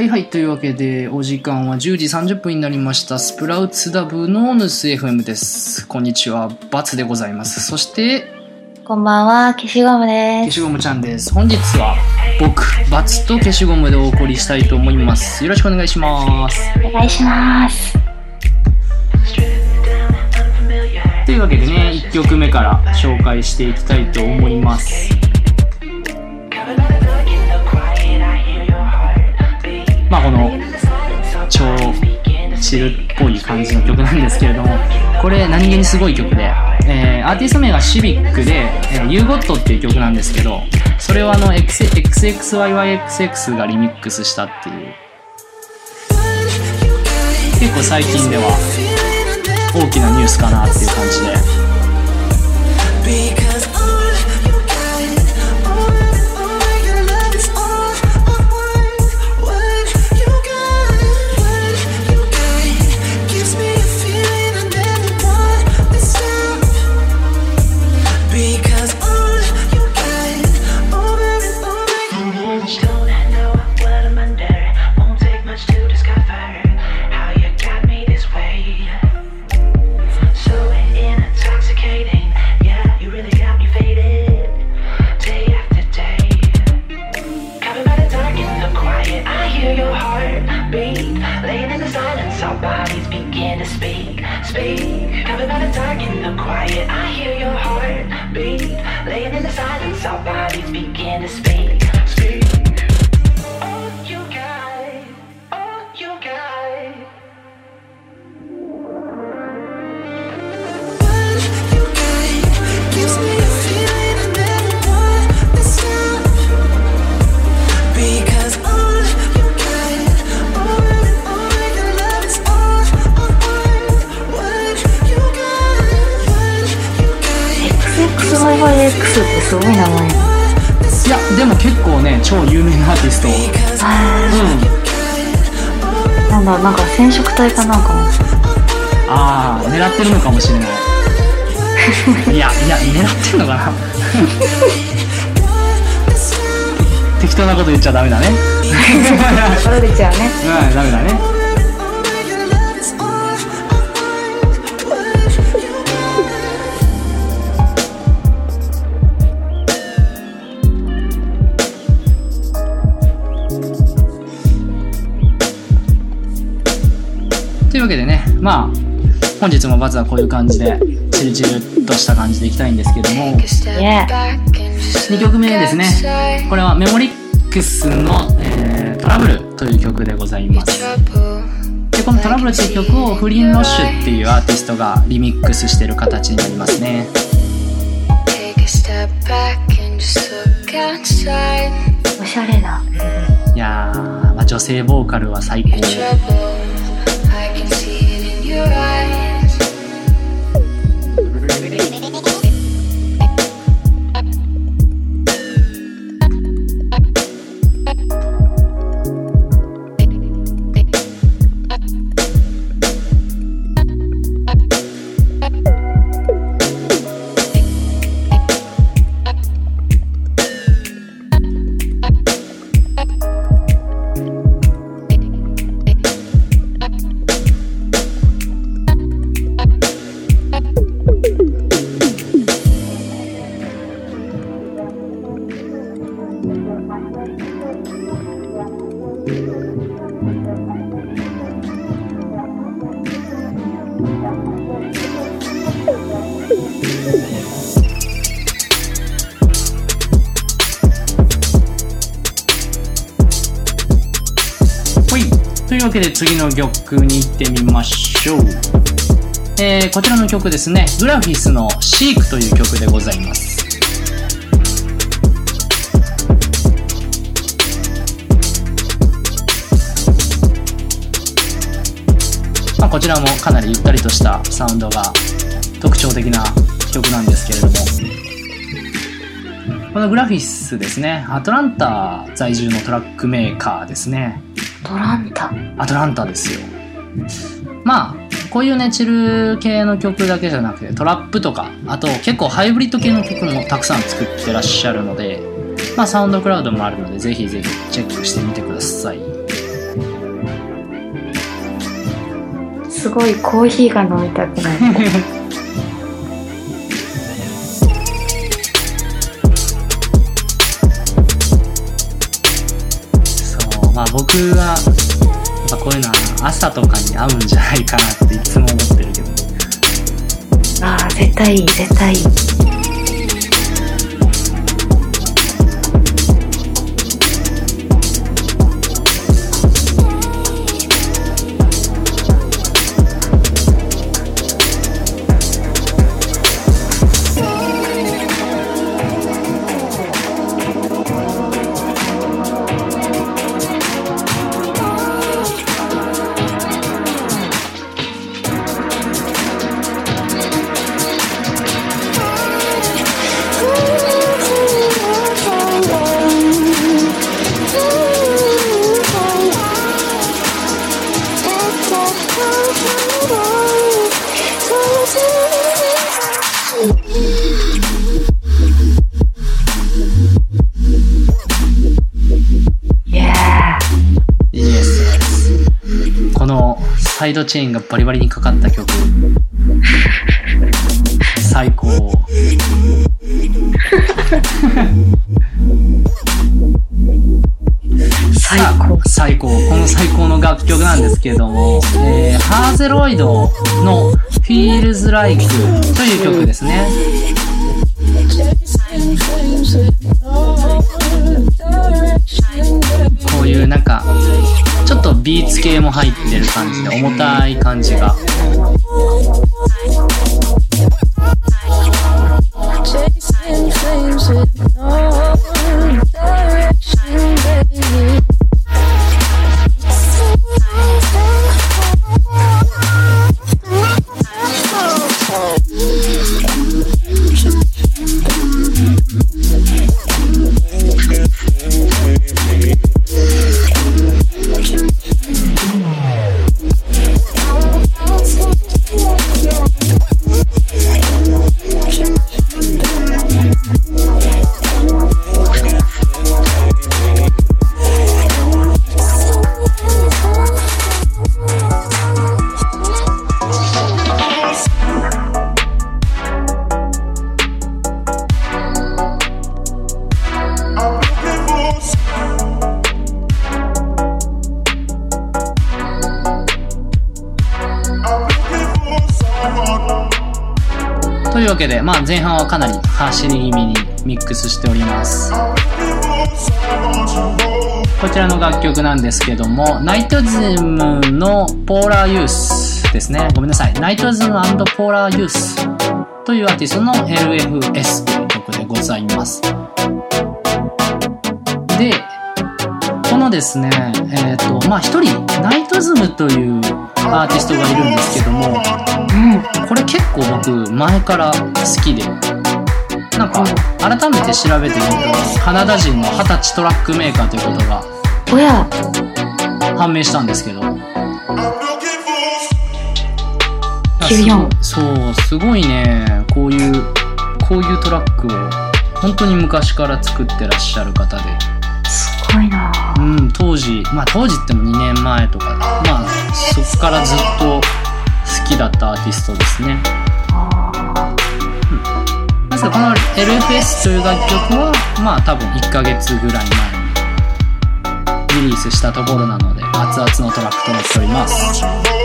はいはい、というわけで、お時間は10時30分になりました。スプラウツダブのヌス FM です。こんにちは、バツでございます。そして、こんばんは、消しゴムです。消しゴムちゃんです。本日は、僕、バツと消しゴムでお送りしたいと思います。よろしくお願いします。お願いします。というわけでね、1曲目から紹介していきたいと思います。まあこの超チルっぽい感じの曲なんですけれどもこれ何気にすごい曲で、えーアーティスト名がシビックで「えー、YouGot」っていう曲なんですけどそれをあの X- XXYYXX がリミックスしたっていう。結構最近では大きなニュースかなっていう感じで。すごい名前。いやでも結構ね超有名なアーティストうんなんだ、なんか染色体かなんかも。ああ狙ってるのかもしれないいやいや狙ってるのかな適当なこと言っちゃダメだね バレちゃうね。うんダメだねというわけでねまあ本日もまずはこういう感じでチルチルっとした感じでいきたいんですけども Yeah 2曲目ですねこれはメモリックスの、えートラブルという曲でございますでこのトラブルという曲をフリン・ロッシュっていうアーティストがリミックスしてる形になりますね Take a step back and just look outside. おしゃれな。いやー、まあ、女性ボーカルは最高 your eyes. 次の曲に行ってみましょう。えー、こちらの曲ですね。グラフィスのシークという曲でございます。まあ、こちらもかなりゆったりとしたサウンドが特徴的な曲なんですけれどもこのグラフィスですねアトランタ在住のトラックメーカーですねトランタ。アトランタですよ。まあこういうねチル系の曲だけじゃなくてトラップとかあと結構ハイブリッド系の曲もたくさん作ってらっしゃるのでまあサウンドクラウドもあるのでぜひぜひチェックしてみてください。すごいコーヒーが飲みたくなる。僕はやっぱこういうのは朝とかに合うんじゃないかなっていつも思ってるけどああ絶対いい絶対いい。イドチェーンがバリバリにかかった曲。最高。最高。最高。この最高の楽曲なんですけれども、えー、ハーゼロイドの Feels Like という曲ですねビーツ系も入ってる感じで重たい感じが。ですけどもナイトズムのポーラーユースですね。ごめんなさい。ナイトズムポーラーユースというアーティストの LFS という曲でございます。でこのですねえっ、とまあ一人ナイトズムというアーティストがいるんですけどもうんこれ結構僕前から好きでなんか改めて調べてみるとカナダ人の二十歳トラックメーカーということがおや。判明したんですけど。94そうすごいね。こういうこういうトラックを本当に昔から作ってらっしゃる方で。すごいな。うん当時まあ当時っても2年前とか。まあそっからずっと好きだったアーティストですね。まずこの LFS という楽曲はまあ多分1ヶ月ぐらい前にリリースしたところなので熱々のトラックとなっております。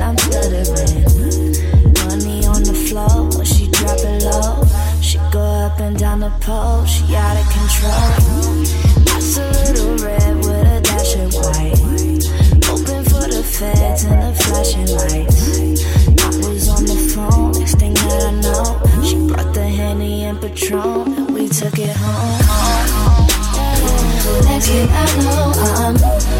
I'm stuttering. Money on the floor, she drop it low. She go up and down the pole, she out of control. That's a little red with a dash of white. Hoping for the feds and the flashing lights. I was on the phone, next thing that I know, she brought the Henny and Patron, and we took it home. Next thing I know, I'm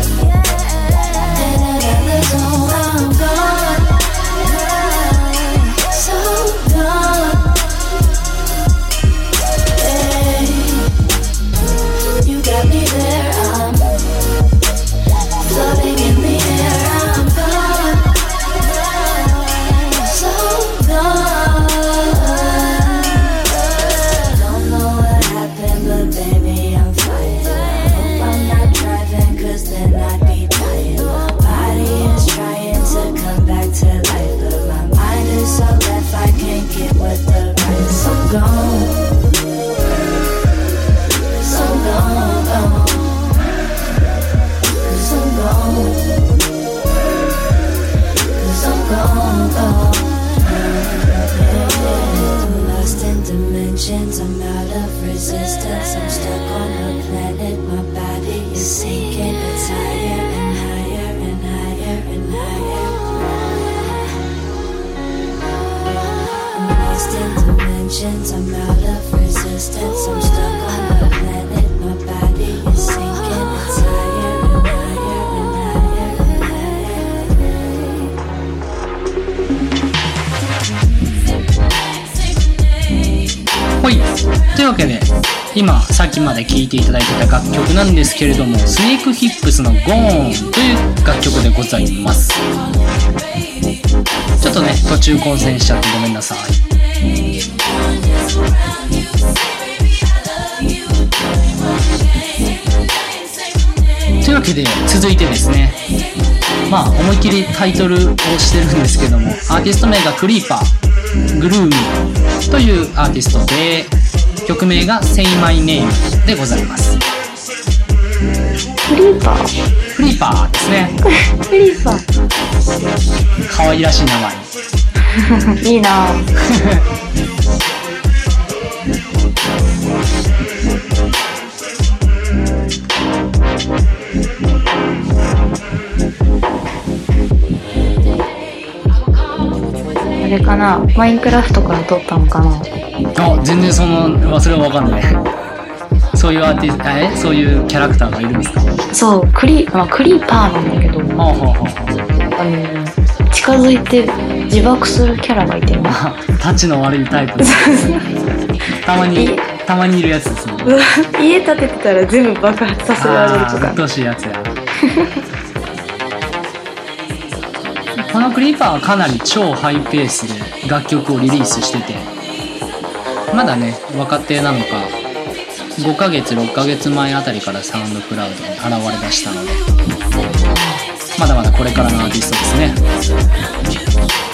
今さっきまで聴いていただいてた楽曲なんですけれどもスネークヒップスの「ゴーンという楽曲でございます。ちょっとね途中混戦しちゃってごめんなさい。というわけで続いてですね。まあ思いっきりタイトルをしてるんですけどもアーティスト名がクリーパーグルーミーというアーティストで曲名が Say My Name でございます。フリーパー。クリーパーですね。フリーパー。可愛らしい名前。いいな れかな？マインクラフトから撮ったのかな？あ全然そのそれは分かんない。そういうアーティストえそういうキャラクターがいるんですか？はそう、クリ,、まあ、クリーパーなんだけど、あはあはあの、近づいて自爆するキャラがいてね。あチの悪いタイプ。たまにたまにいるやつですね。家建ててたら全部爆発させられるとか。うっ。とうしいやつやこのクリーパーはかなり超ハイペースで楽曲をリリースしててまだね若手なのか5ヶ月6ヶ月前あたりからサウンドクラウドに現れ出したのでまだまだこれからのアーティストですね。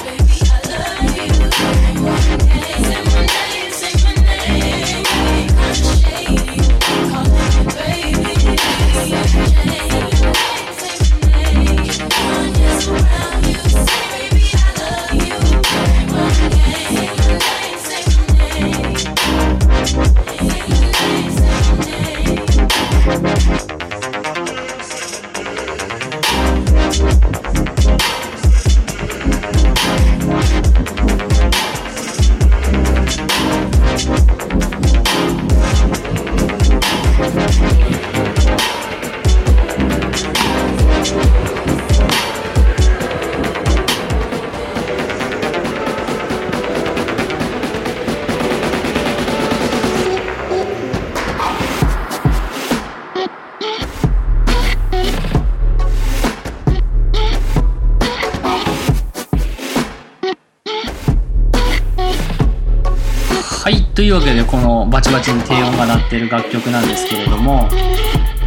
わけでこのバチバチに低音が鳴ってる楽曲なんですけれども、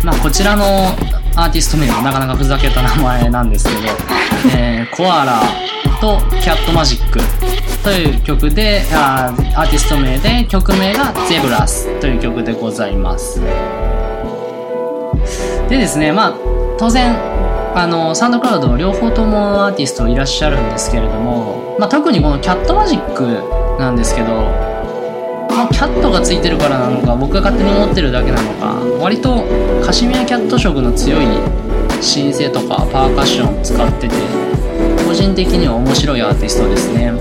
まあ、こちらのアーティスト名はなかなかふざけた名前なんですけど、えーコアラとキャットマジックという曲であーアーティスト名で曲名がゼブラスという曲でございます。でですねまあ当然あのサウンドクラウド両方ともアーティストいらっしゃるんですけれども、まあ、特にこのキャットマジックなんですけどまあ、キャットがついてるからなのか僕が勝手に思ってるだけなのか割とカシミヤキャット色の強いシンセとかパーカッションを使ってて個人的には面白いアーティストですね。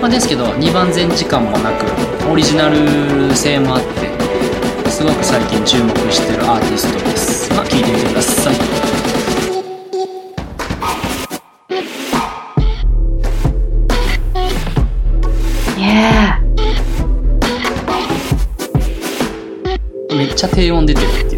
まあ、ですけど2番前時間もなくオリジナル性もあってすごく最近注目してるアーティストです。まあ聴いてみてください。めっちゃ低音出てるっていう。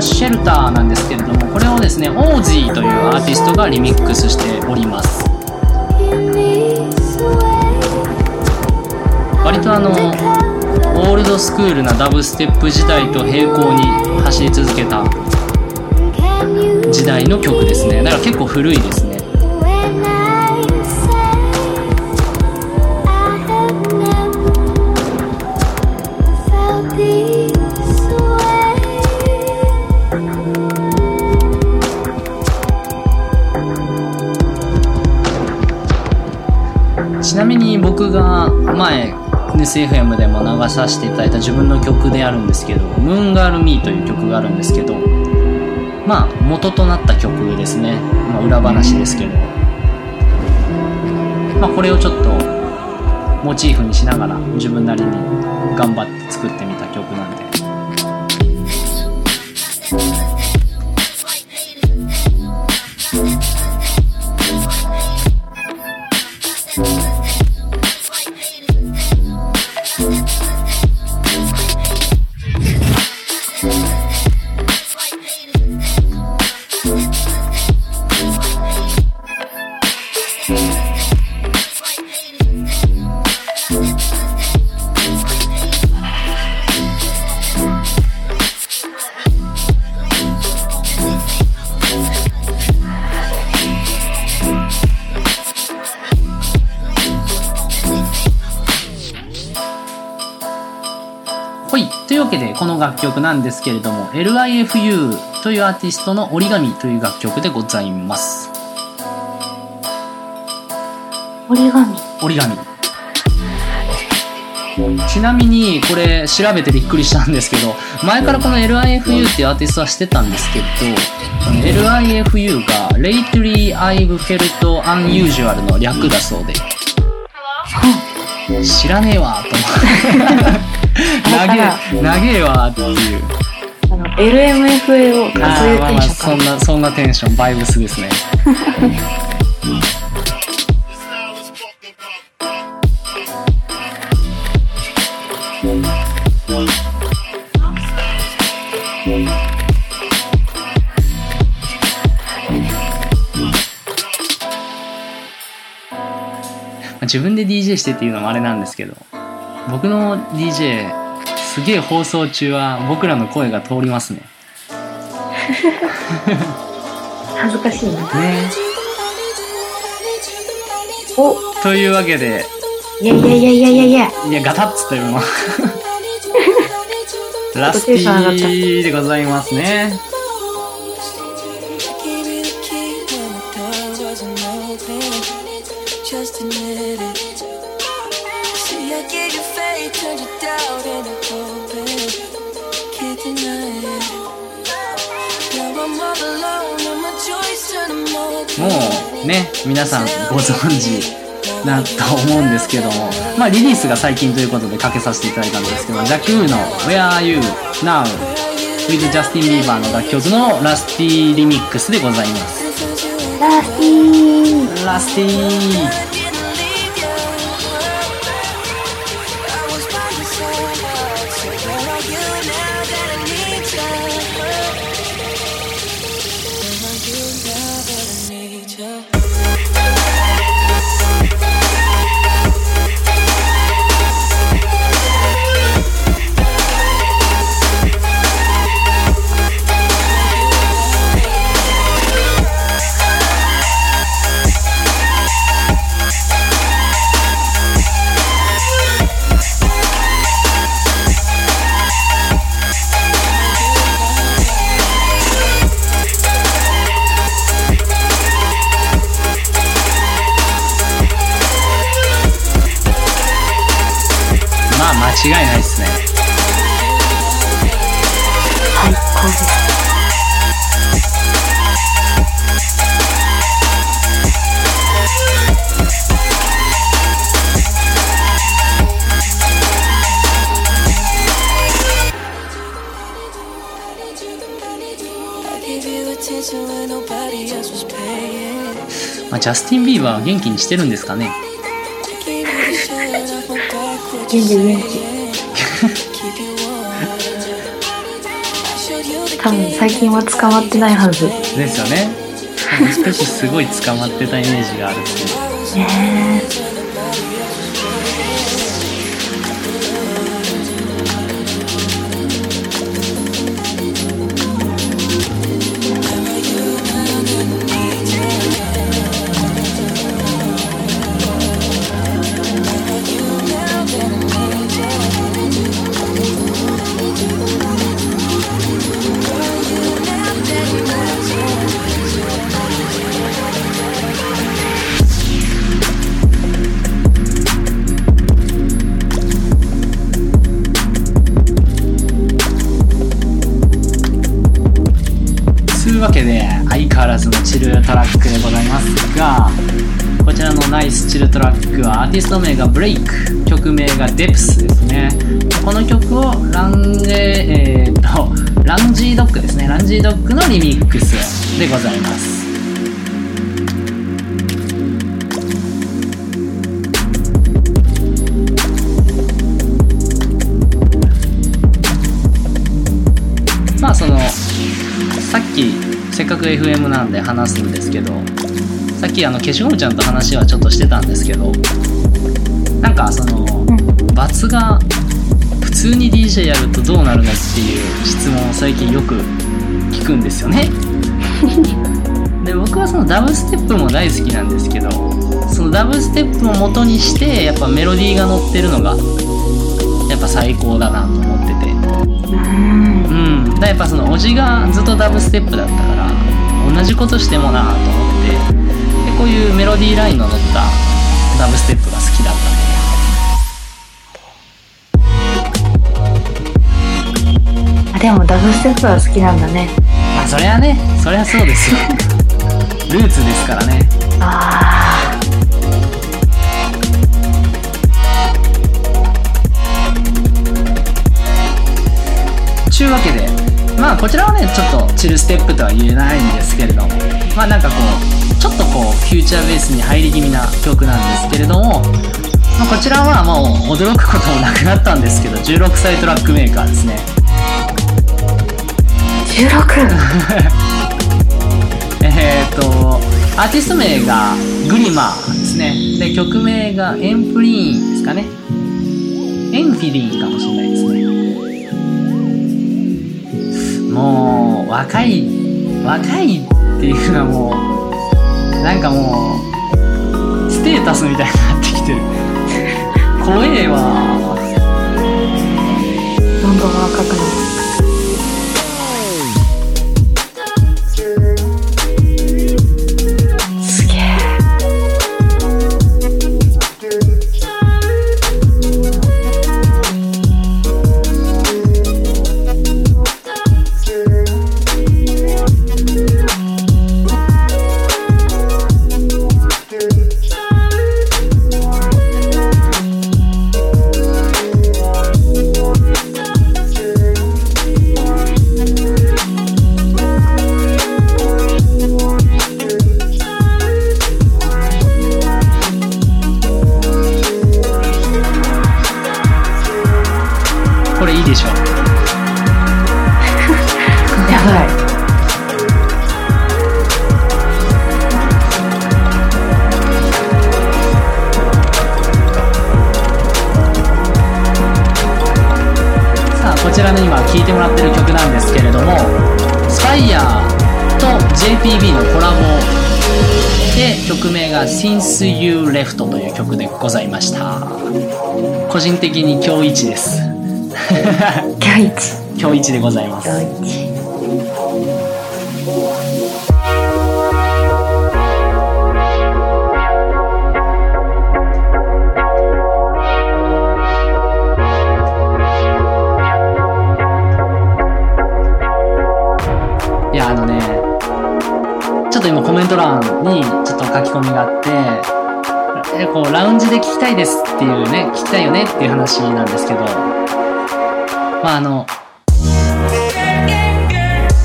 がシェルターなんですけれども、これをですね、オージーというアーティストがリミックスしております。割とあの、オールドスクールなダブステップ時代と並行に走り続けた時代の曲ですね。だから結構古いですね。SFM でも流させていただいた自分の曲であるんですけど「ムーンガールミーという曲があるんですけどまあ元となった曲ですね、まあ、裏話ですけど、まあ、これをちょっとモチーフにしながら自分なりに頑張って作ってみた曲なんで。曲なんですけれども、LIFU というアーティストの折り紙という楽曲でございます。折り紙。折り紙。ちなみに、これ調べてびっくりしたんですけど、前からこの LIFU っていうアーティストは知ってたんですけど、LIFU が Lately I've Felt Unusual の略だそうで、知らねえわと思って。長え、長えわっていう。あの、LMFAO か、そういうテンあーまあまあションかそんな、そんなテンション、バイブスですね。まあ自分で DJ してっていうのもあれなんですけど僕の DJ すげえ放送中は僕らの声が通りますね。恥ずかしいな。ね。お。というわけで。いやいやいやいやいやいや。いやガタッつったよ今。ラスティーでございますねね皆さんご存知だと思うんですけどもまあリリースが最近ということでかけさせていただいたんですけどジャクーの「Where Are You Now」with ジャスティン・ビーバーの楽曲のラスティリミックスでございます。ラスティー。ラスティジャスティン・ビーバーは元気にしてるんですかね？元気元気。多分最近は捕まってないはず。ですよね少しすごい捕まってたイメージがあるんですねねスト名がブレイク曲名がデプスですね。この曲をランゲえー、っとランジードッグですね。ランジードッグのリミックスでございます。まあそのさっきせっかく FM なんで話すんですけどさっきあの消しゴムちゃんと話はちょっとしてたんですけどなんかそのバツが普通に DJ やるとどうなるのっていう質問を最近よく聞くんですよね。で僕はそのダブステップも大好きなんですけどそのダブステップを元にしてやっぱメロディーが乗ってるのがやっぱ最高だなと思ってて。うん。うん、だやっぱそのおじがずっとダブステップだったから同じことしてもなと思って。でこういうメロディーラインの乗ったダブステップが好きだったあ、でもダブステップは好きなんだね。あそれはねそれはそうですよ。ルーツですからね。あちゅうわけでまあこちらはねちょっとチルステップとは言えないんですけれどもまあなんかこうちょっとこうフューチャーベースに入り気味な曲なんですけれども、まあ、こちらはもう驚くこともなくなったんですけど16歳トラックメーカーですね。ー、16! えー、とアーティスト名がグリマーですね。で曲名がエンプリーンですかね。エンフィリーンかもしれないですね。もう若い若いっていうのはもうなんかもうステータスみたいになってきてる怖えわどんどん若くなる。が Since You Left という曲でございました個人的に今日一です今日一。今日一でございます。いやあのねちょっと今コメント欄に書き込みがあってえこうラウンジで聞きたいですっていうね聞きたいよねっていう話なんですけどまああの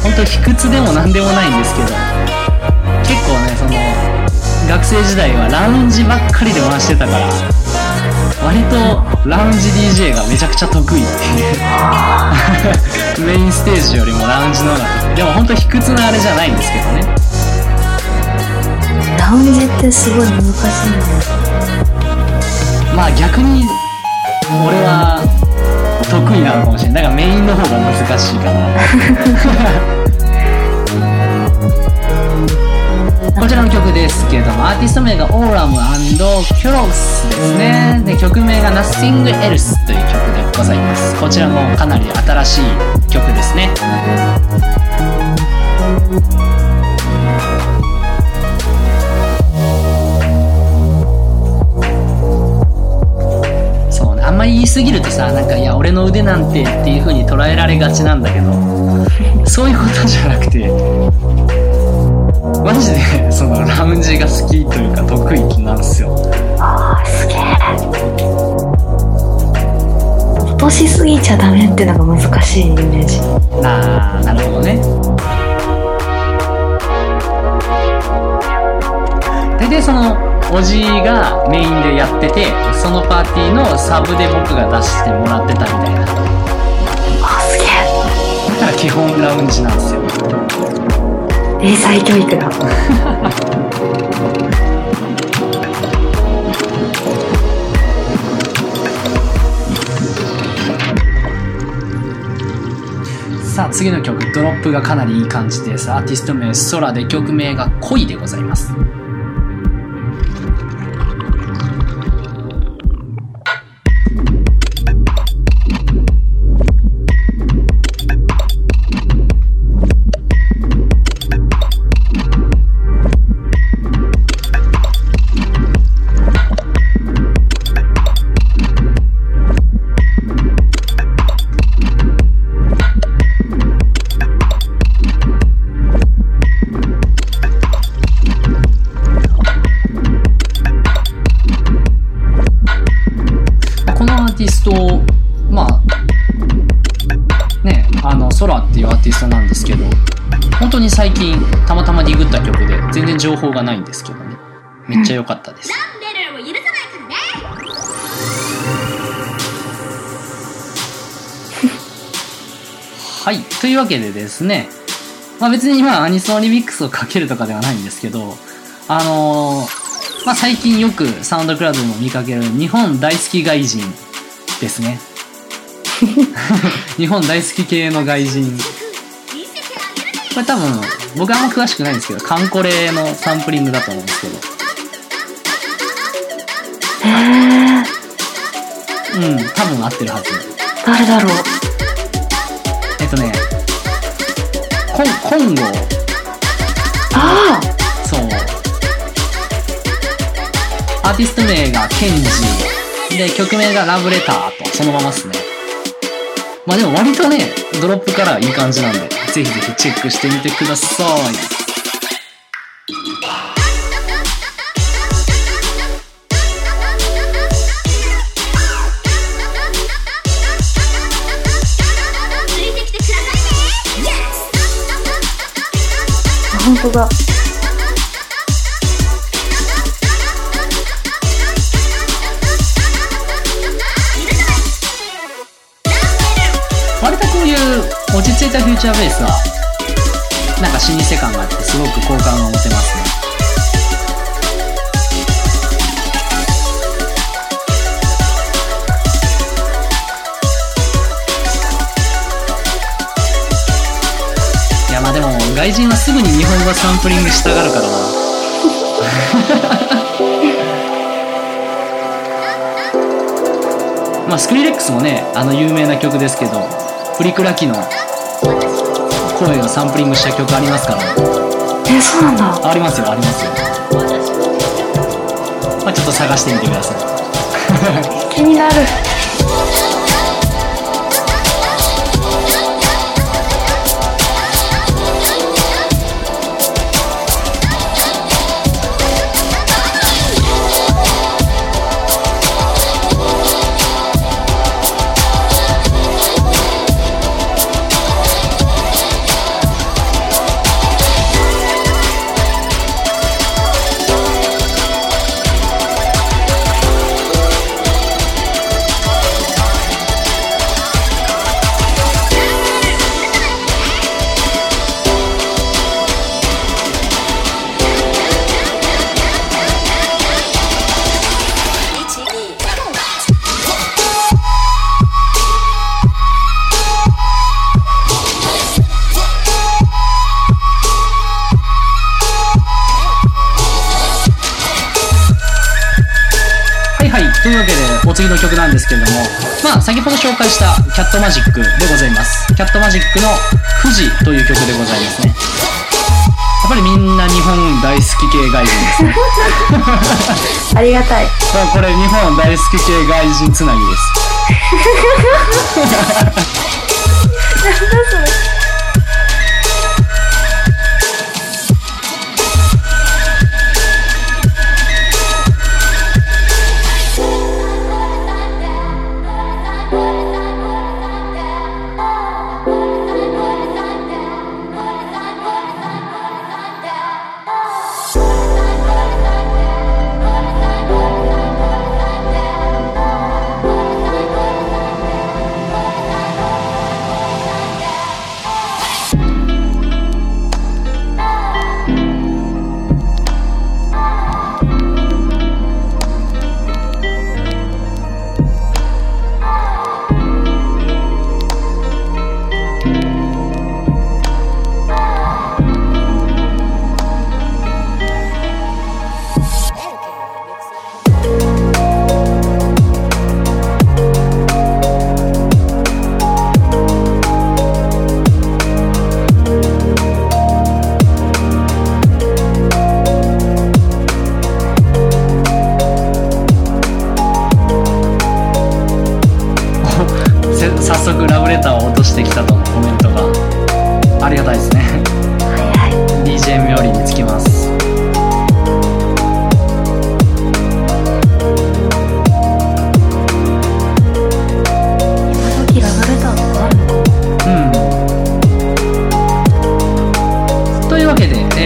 本当卑屈でも何でもないんですけど結構ねその学生時代はラウンジばっかりで回してたから割とラウンジ DJ がめちゃくちゃ得意っていう メインステージよりもラウンジの方がでも本当卑屈なあれじゃないんですけどね。ラウンジってすごい難しいんだよ。まあ逆に俺は得意なのかもしれない。だからメインの方が難しいかな。こちらの曲ですけれどもアーティスト名がオーラムキョロスですね。で曲名が Nothing Else という曲でございます。こちらもかなり新しい曲ですね言い過ぎるとさなんかいや俺の腕なんてっていう風に捉えられがちなんだけど そういうことじゃなくてマジでそのラウンジが好きというか得意なんですよああ、すげえ。落としすぎちゃダメってのが難しいイメージ。あーなるほどね大体そのおじがメインでやっててそのパーティーのサブで僕が出してもらってたみたいなだあ、すげえ。から基本ラウンジなんですよ 英才教育だ。さあ次の曲ドロップがかなりいい感じですアーティスト名空で曲名が恋でございますいというわけでですねまあ別に今アニソンリミックスをかけるとかではないんですけどあのーまあ最近よくサウンドクラウドでも見かける日本大好き外人ですね。日本大好き系の外人。これ多分僕あんま詳しくないんですけどカンコレのサンプリングだと思うんですけど。えー、うん多分合ってるはず。誰だろうコンコンゴあそう。アーティスト名がケンジ。で曲名がラブレターと。そのままっすね。まあでも割とねドロップからいい感じなんでぜひぜひチェックしてみてください曲が。割とこういう落ち着いたフューチャーベースはなんか老舗感があってすごく好感が持てますね。外人はすぐに日本語サンプリングしたがるからな。まあスクリレックスもねあの有名な曲ですけどプリクラ機の声をサンプリングした曲ありますから。えそうなんだ。ありますよありますよ。まあちょっと探してみてください。気になる先ほど紹介したキャットマジックでございます。キャットマジックの「富士」という曲でございますね。やっぱりみんな日本大好き系外人ですね。ありがたい。まあこれ日本大好き系外人つなぎです。なんだそれ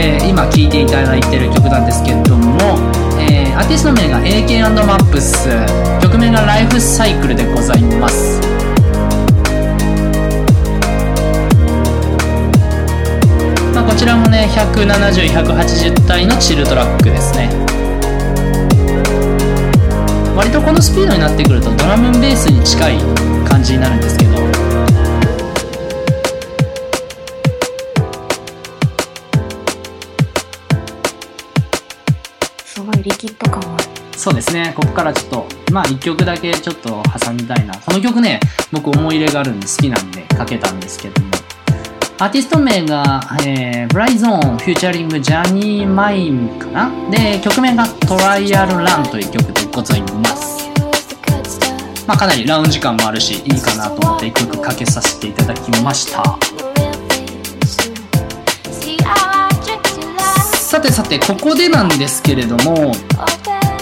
えー、今聴いていただいてる曲なんですけれども、えー、アーティスト名が AK&MAPS 曲名が「ライフサイクル」でございます、こちらもね170180体のチルトラックですね。割とこのスピードになってくるとドラムベースに近い感じになるんですけどすごいリキッド感はそうですね。ここからちょっとまあ1曲だけちょっと挟みたいな。この曲ね僕思い入れがあるんで好きなんでかけたんですけども。アーティスト名が、えー、ブライゾーン featuring ジャニーマインかな？で曲名が Trial Run という曲でございます。まあかなりラウンジ感もあるしいいかなと思って1曲かけさせていただきました。さてさてここでなんですけれども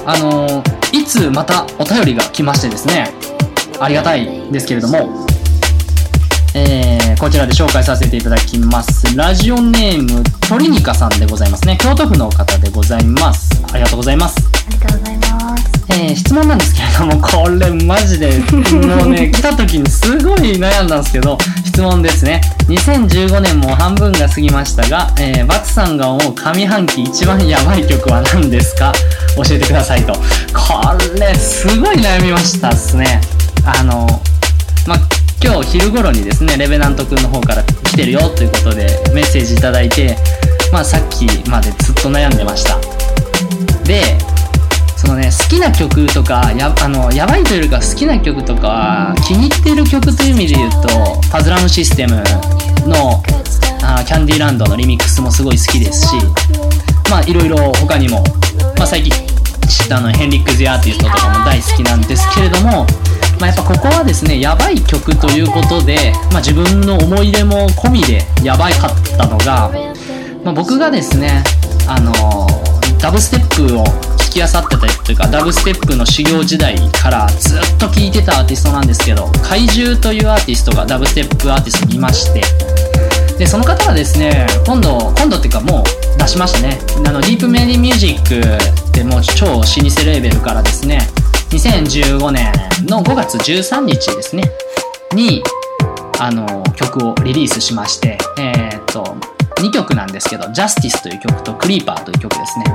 あのいつまたお便りが来ましてですねありがたいですけれどもえーこちらで紹介させていただきますラジオネームトリニカさんでございますね京都府の方でございますありがとうございますありがとうございますえー質問なんですけれども、これマジで、もうね、来た時にすごい悩んだんですけど、質問ですね。2015年も半分が過ぎましたが、えー、バツさんが思う上半期一番やばい曲は何ですか？教えてくださいと。これ、すごい悩みましたっすね。あの、まあ、今日昼頃にですね、レベナント君の方から来てるよということでメッセージいいて、まあさっきまでずっと悩んでました。で、そのね、好きな曲とか、やあのやばいというよりか好きな曲とか、気に入ってる曲という意味で言うと、パズラムシステムのあキャンディーランドのリミックスもすごい好きですし、まあいろいろ他にも、まあ最近知ったのヘンリック・ゼアーティストとかも大好きなんですけれども、まあ、やっぱここはですね、やばい曲ということで、まあ自分の思い入れも込みでやばかったのが、まあ、僕がですね、あのダブステップを聴き漁ってたりというかダブステップの修行時代からずっと聴いてたアーティストなんですけど怪獣というアーティストがダブステップアーティストにいましてでその方はですね今度今度っていうかもう出しましたね。あのディープメディミュージックってもう超老舗レーベルからですね2015年の5月13日ですねにあの曲をリリースしましてえーっと2曲なんですけど、Justice という曲と Creeper という曲ですね。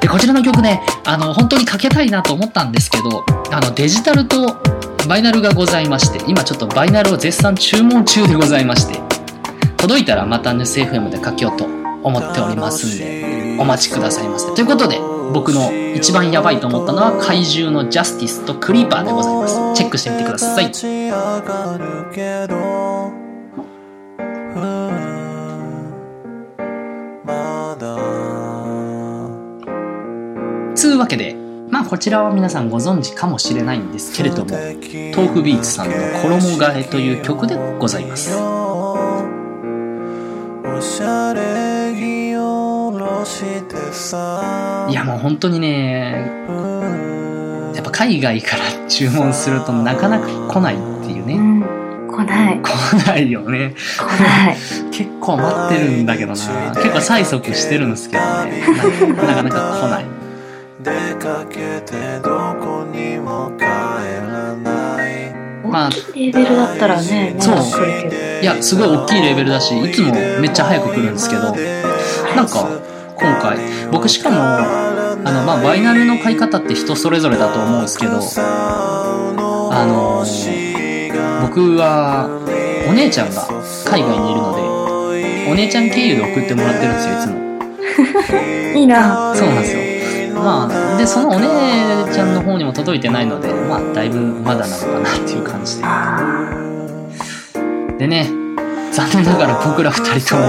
で、こちらの曲ね、あの、本当にかけたいなと思ったんですけど、あの、デジタルとバイナルがございまして、今ちょっとバイナルを絶賛注文中でございまして、届いたらまた NSFM でかけようと思っておりますんで、お待ちくださいませ。ということで、僕の一番やばいと思ったのは怪獣の Justice と Creeper でございます。チェックしてみてください。つうわけで、まあこちらは皆さんご存知かもしれないんですけれども、豆腐ビーツさんの衣替えという曲でございます。いやもう本当にね、うんやっぱ海外から注文するとなかなか来ないっていうね。うん来ない来ないよね。来ない 結構待ってるんだけどな。結構催促してるんですけどね。ななかなか来ない。出かけてどこにも帰らないまあ、レーベルだったらねまそういや、すごい大きいレベルだし、いつもめっちゃ早く来るんですけど、なんか、今回、僕しかも、あの、まあ、バイナルの買い方って人それぞれだと思うんですけど、あの僕は、お姉ちゃんが海外にいるので、お姉ちゃん経由で送ってもらってるんですよ、いつも。いいなそうなんですよ。まあ、で、そのお姉ちゃんの方にも届いてないので、まあ、だいぶまだなのかなっていう感じで。でね、残念ながら僕ら二人とも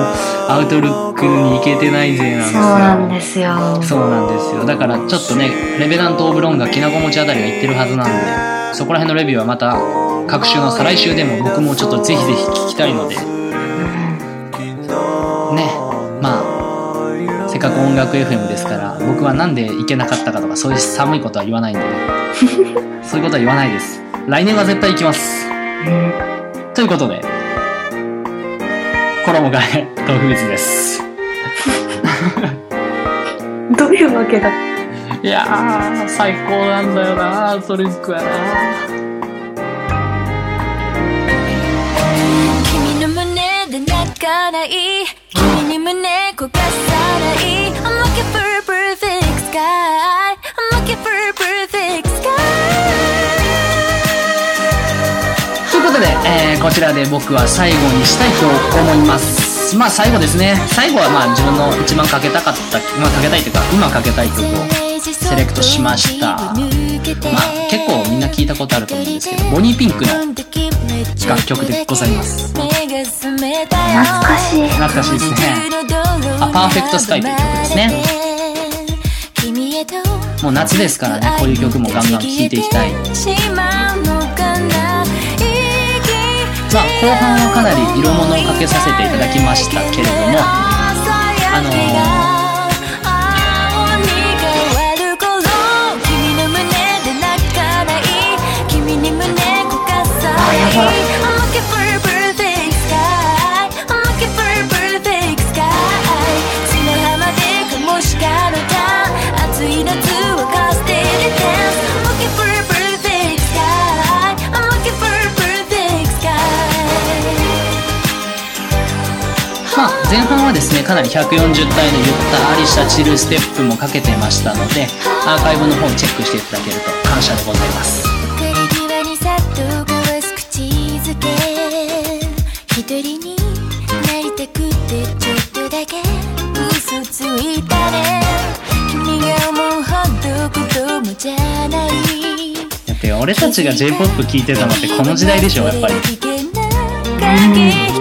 アウトルックに行けてないぜなんですそうよ。なんですよそうなんですよ。だからちょっとね、レベナント・オブ・ロンがきなこ餅あたりが言ってるはずなんで、そこら辺のレビューはまた、各週の再来週でも僕もちょっとぜひぜひ聞きたいので、ね、まあ、せっかく音楽 FM ですから、僕はなんで行けなかったかとか、そういう寒いことは言わないんでね。そういうことは言わないです。来年は絶対行きます。ということで、衣替え、豆腐水です。どういうわけだ？いやー、最高なんだよな、トルックはな。君の胸で泣かない君に胸焦がさないことで、えーこちらで僕は最後にしたいと思います。まあ最後ですね。最後はまあ自分の一番かけたかった、まあかけたいというか、今かけたい曲をセレクトしました。まあ結構みんな聞いたことあると思うんですけど、ボニーピンクの楽曲でございます。懐懐かしい。懐かしいですね。あパーフェクトスカイという曲ですね。もう夏ですからね、こういう曲もガンガン聴いていきたい。まあ後半はかなり色物をかけさせていただきましたけれども、あのあやば。まあ前半はですね、かなり140体のゆったりしたチルステップもかけてましたので、アーカイブの方をチェックしていただけると感謝でございます。っと交わす口づけ。一人になりたくてちょっとだけ嘘ついたね。君が思うほど子供じゃない。だって俺たちが J-POP 聴いてたのってこの時代でしょ、やっぱり。駆け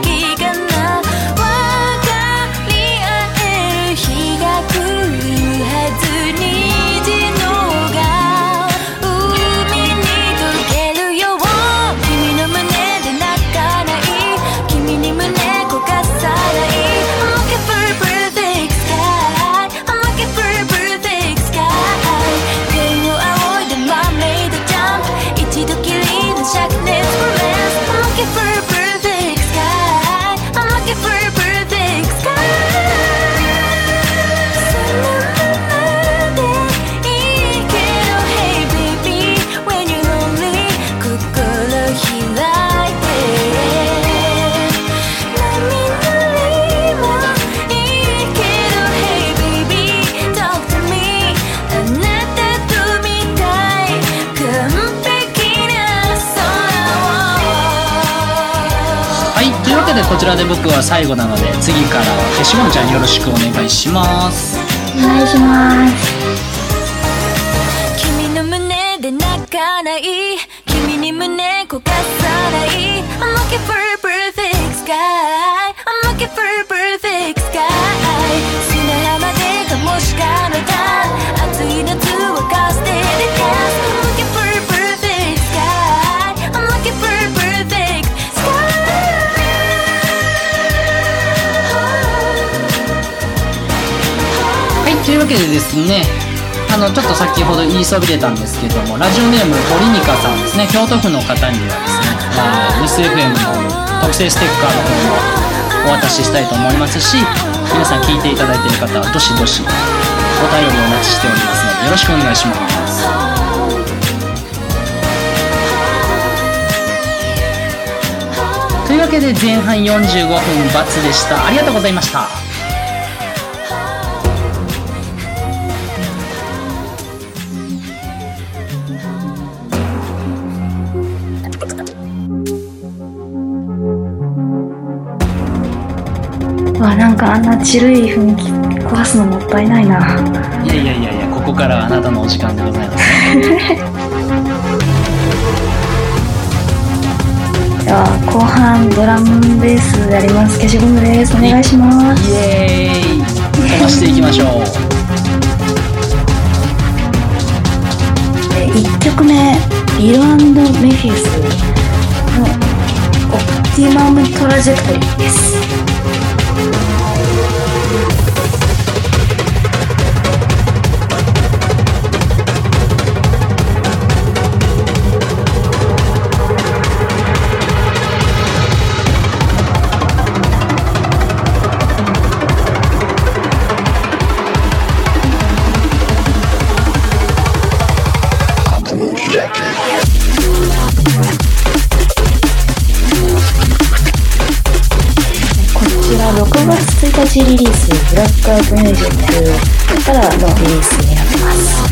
こちらで僕は最後なので、次からは消しゴンちゃんよろしくお願いします。お願いします。というわけでですね、あの、ちょっと先ほど言いそびれたんですけども、ラジオネーム、ポリニカさんですね、京都府の方にはですね、あの、ミス FM の特製ステッカーの方をお渡ししたいと思いますし、皆さん聞いていただいている方は、どしどし、お便りをお待ちしておりますので、よろしくお願いします。というわけで、前半45分×でした。ありがとうございました。わ、なんかあんなチルい雰囲気壊すのもったいないな。いやいやいやいや、ここからはあなたのお時間でございます。じゃあ、後半ドラムベースやります。消しゴムです。お願いします。イエーイ飛ばしていきましょう。え1曲目、ビルメフィウスのオプティマムトラジェクトリーです。月1リリースブラックアウトミュージックからのリリースになってます。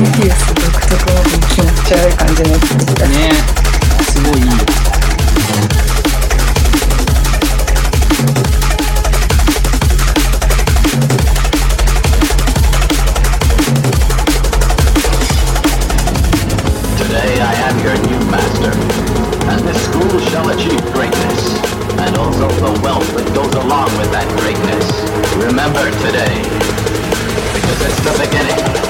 モンキース独特の気持ち悪い感じのやつでしたねねすごいいい「Today I am your new master, and this school shall achieve greatness, and also the wealth that goes along with that greatness. Remember today, because it's the beginning, when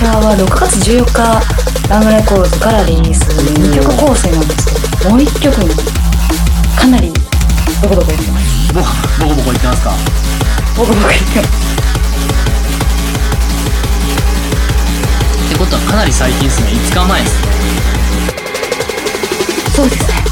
ちらは6月14日ラムレコーズからリリース2曲構成なんですけどもう1曲にかなりボコボコ言ってます。ボボコボコ言ってますか？ボコボコ言ってます。ってことはかなり最近ですね。5日前ですね。そうですね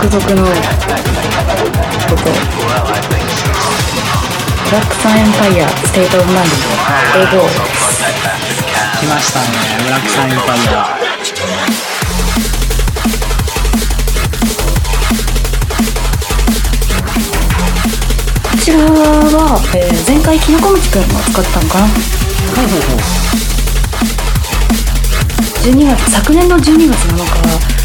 独特のこ。とブラックサンエンパイアステートオブマンディの英語来ましたね。ブラックサインパイア。こちらは、えー前回きのこむちくんが使ったのかな？ほうほうほ12月昨年の12月7日は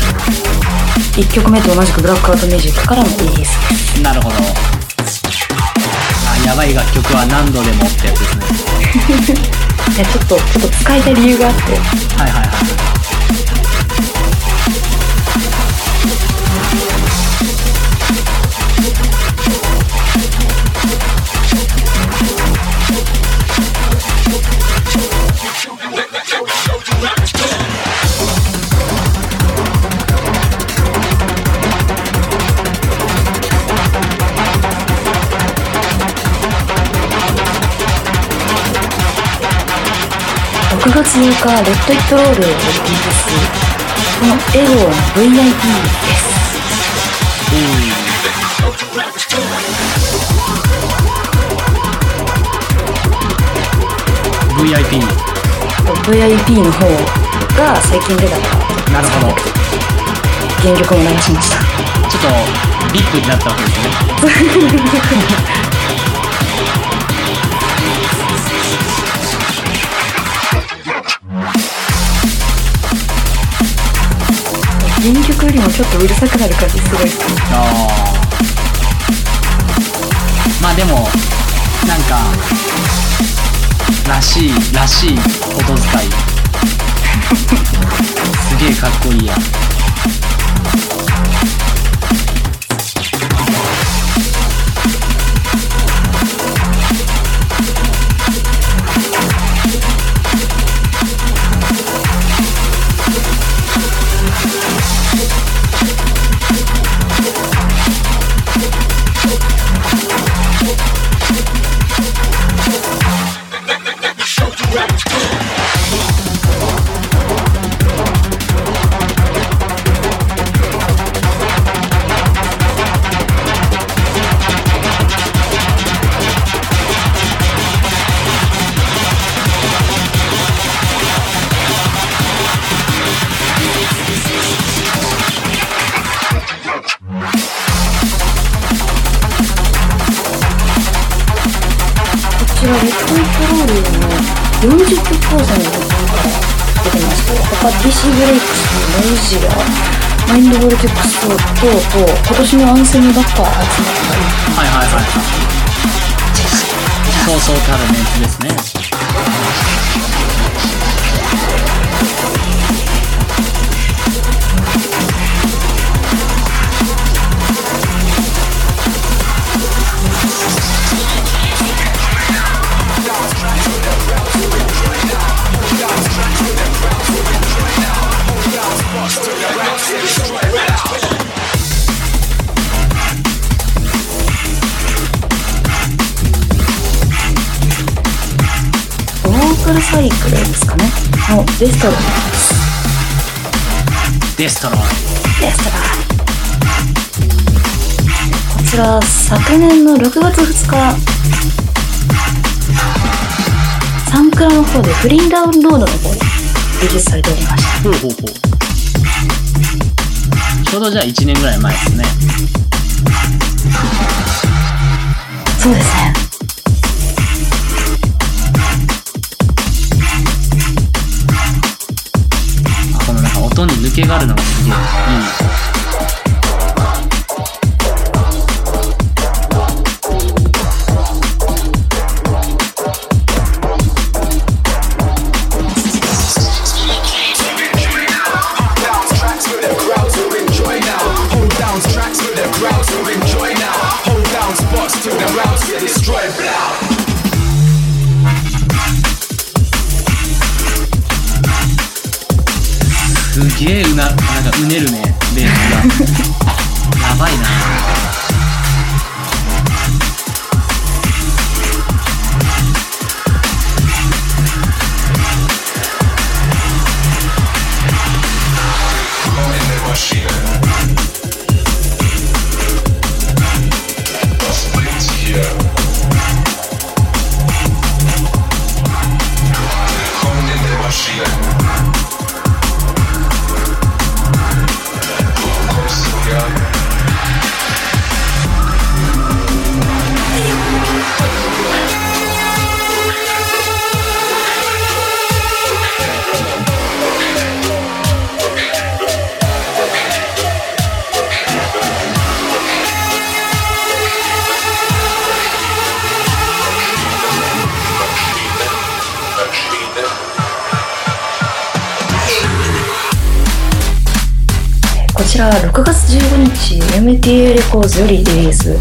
1曲目と同じくブラックアウトミュージックからのリリース。うなるほど。あやばい楽曲は何度でもってやつですね。いやちょっとちょっと使いたい理由があって。はいはいはい6月8日レッド・イット・ロールをリリースこのエゴの VIP ですうん VIP VIP の方が最近出たからなるほど。原曲を流しました。ちょっとビッグになったわけですね 原曲よりもちょっとうるさくなる感じすごいああまあでもなんからしいらしい音遣い。すげえかっこいいやして他 DC ブレイクスノイジラマインドボルテックス等々今年のアンセムばっか集まった。はいはいはいはい。そうそうたるメンツですねのデストロイデストロイデストロイこちら昨年の6月2日サンクラの方でフリーダウンロードの方でリリースされておりました。ほうほうほう。ちょうどじゃあ1年ぐらい前ですね。そうですね音に抜けがあるのがすげえ。いいうねるねベースが。よりリリース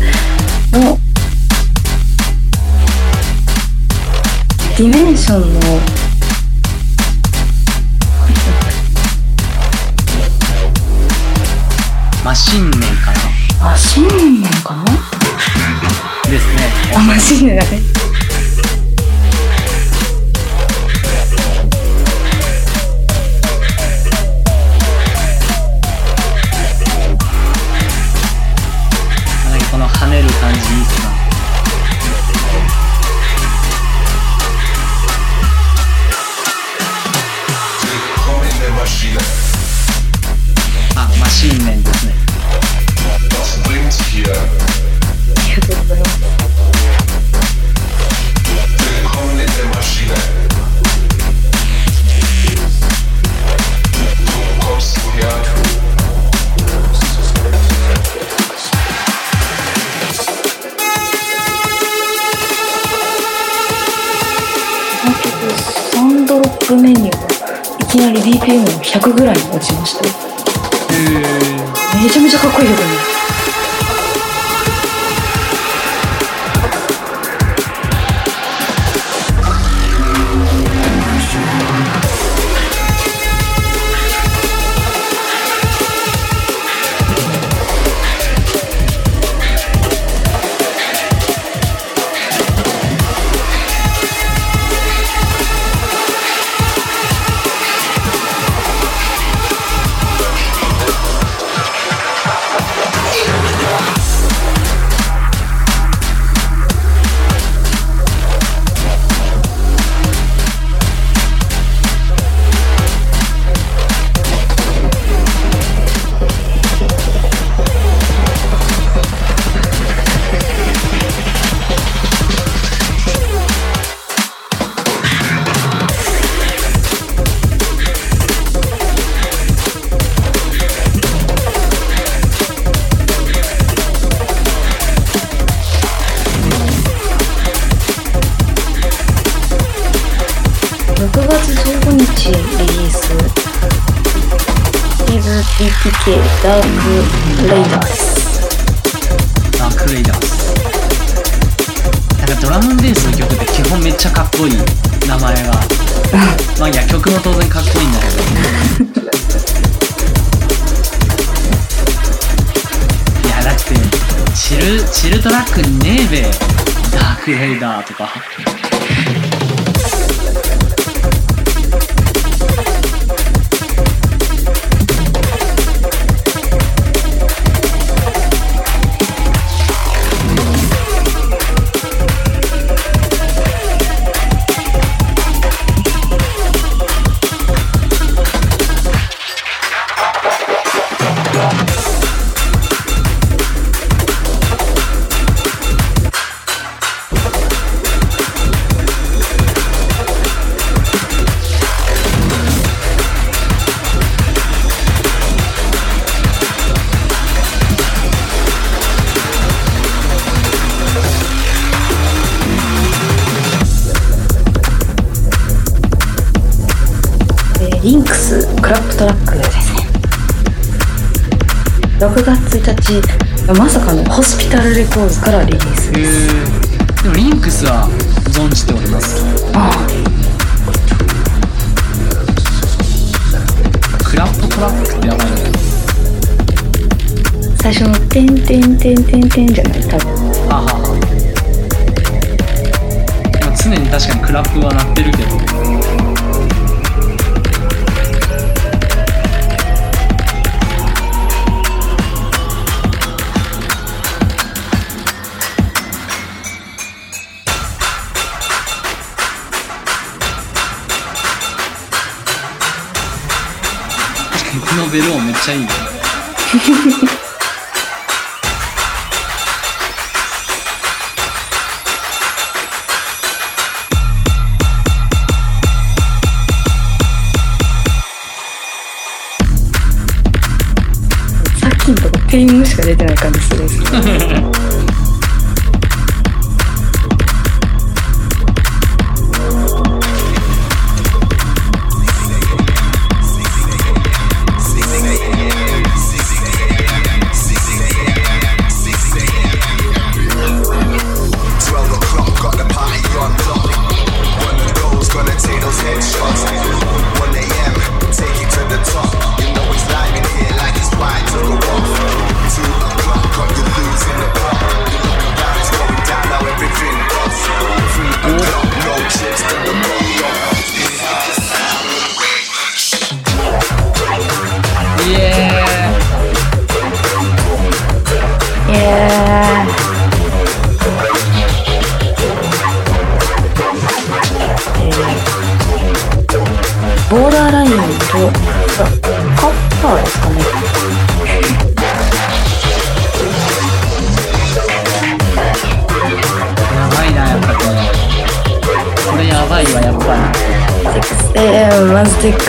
BPM100 ぐらい落ちました、え、めちゃめちゃかっこいい曲ね。リンクスクラップトラックですね6月1日まさかのホスピタルレコーズからリリースへですえでもリンクスは存じております。あクラップトラックってやばいねあ最初の「てんてんてんてんてん」じゃない多分はあはあは常に確かにクラップは鳴ってるけどのベル音めっちゃいいねさっきのとこペイングしか出てない感じするんですけど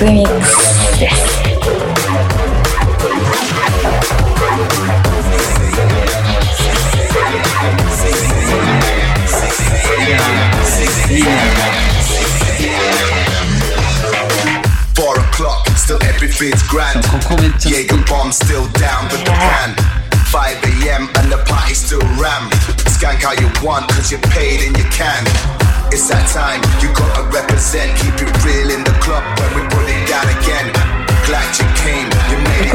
マ で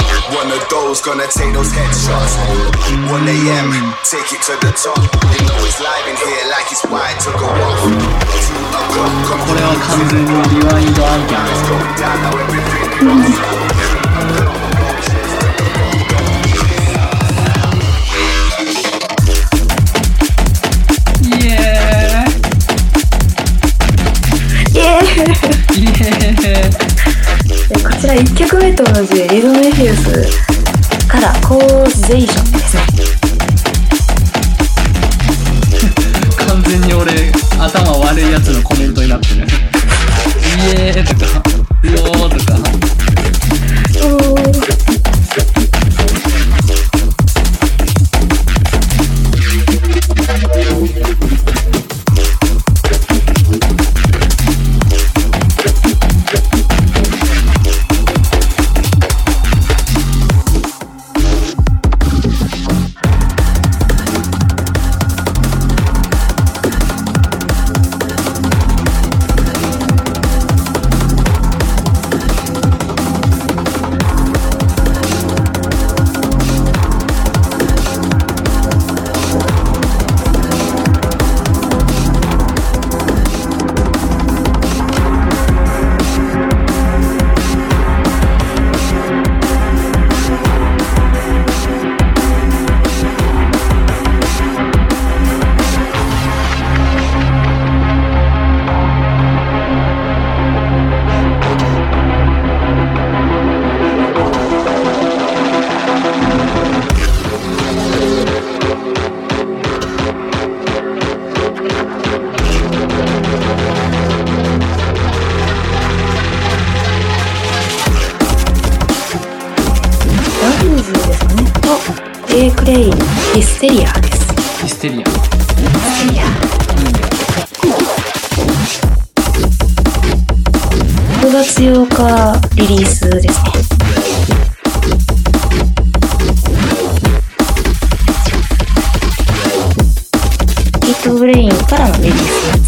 One of those gonna take those headshots. 1 a.m., take it to the top. You know it's live in here like it's wide to go off. come on. 曲目と同じリドメフィウスからコーゼーションですね完全に俺頭悪いやつのコメントになってる。イエーとか。ブレインからのリリース。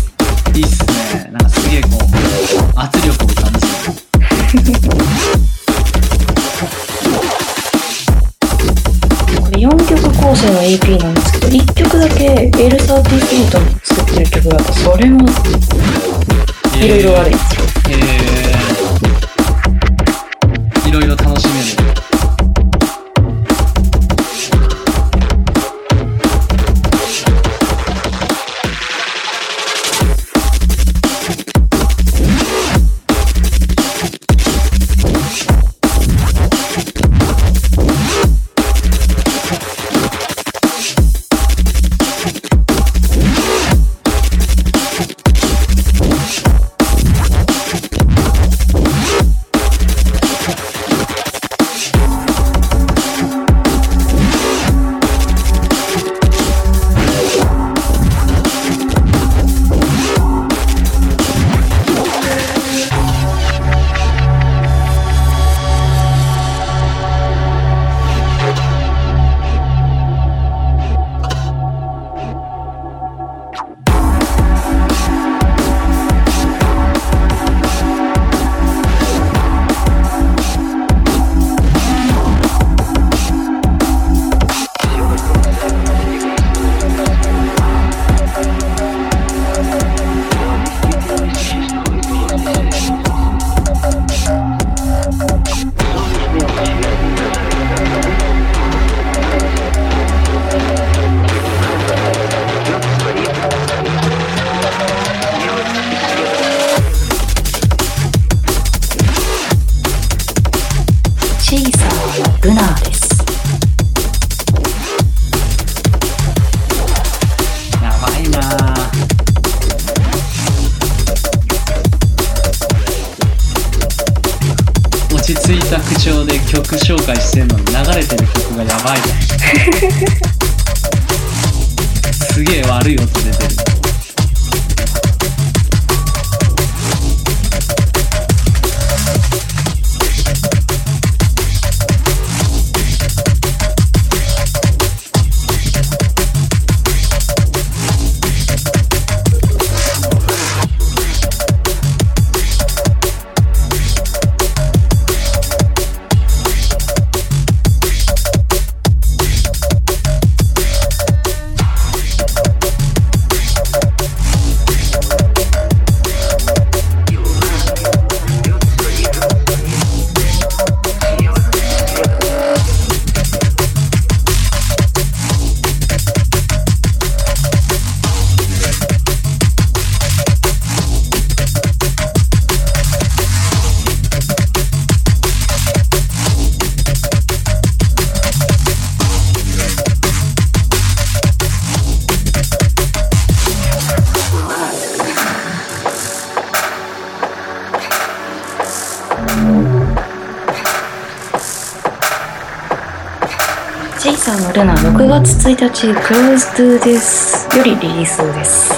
ルナ6月1日 Closed です。よりリリースです。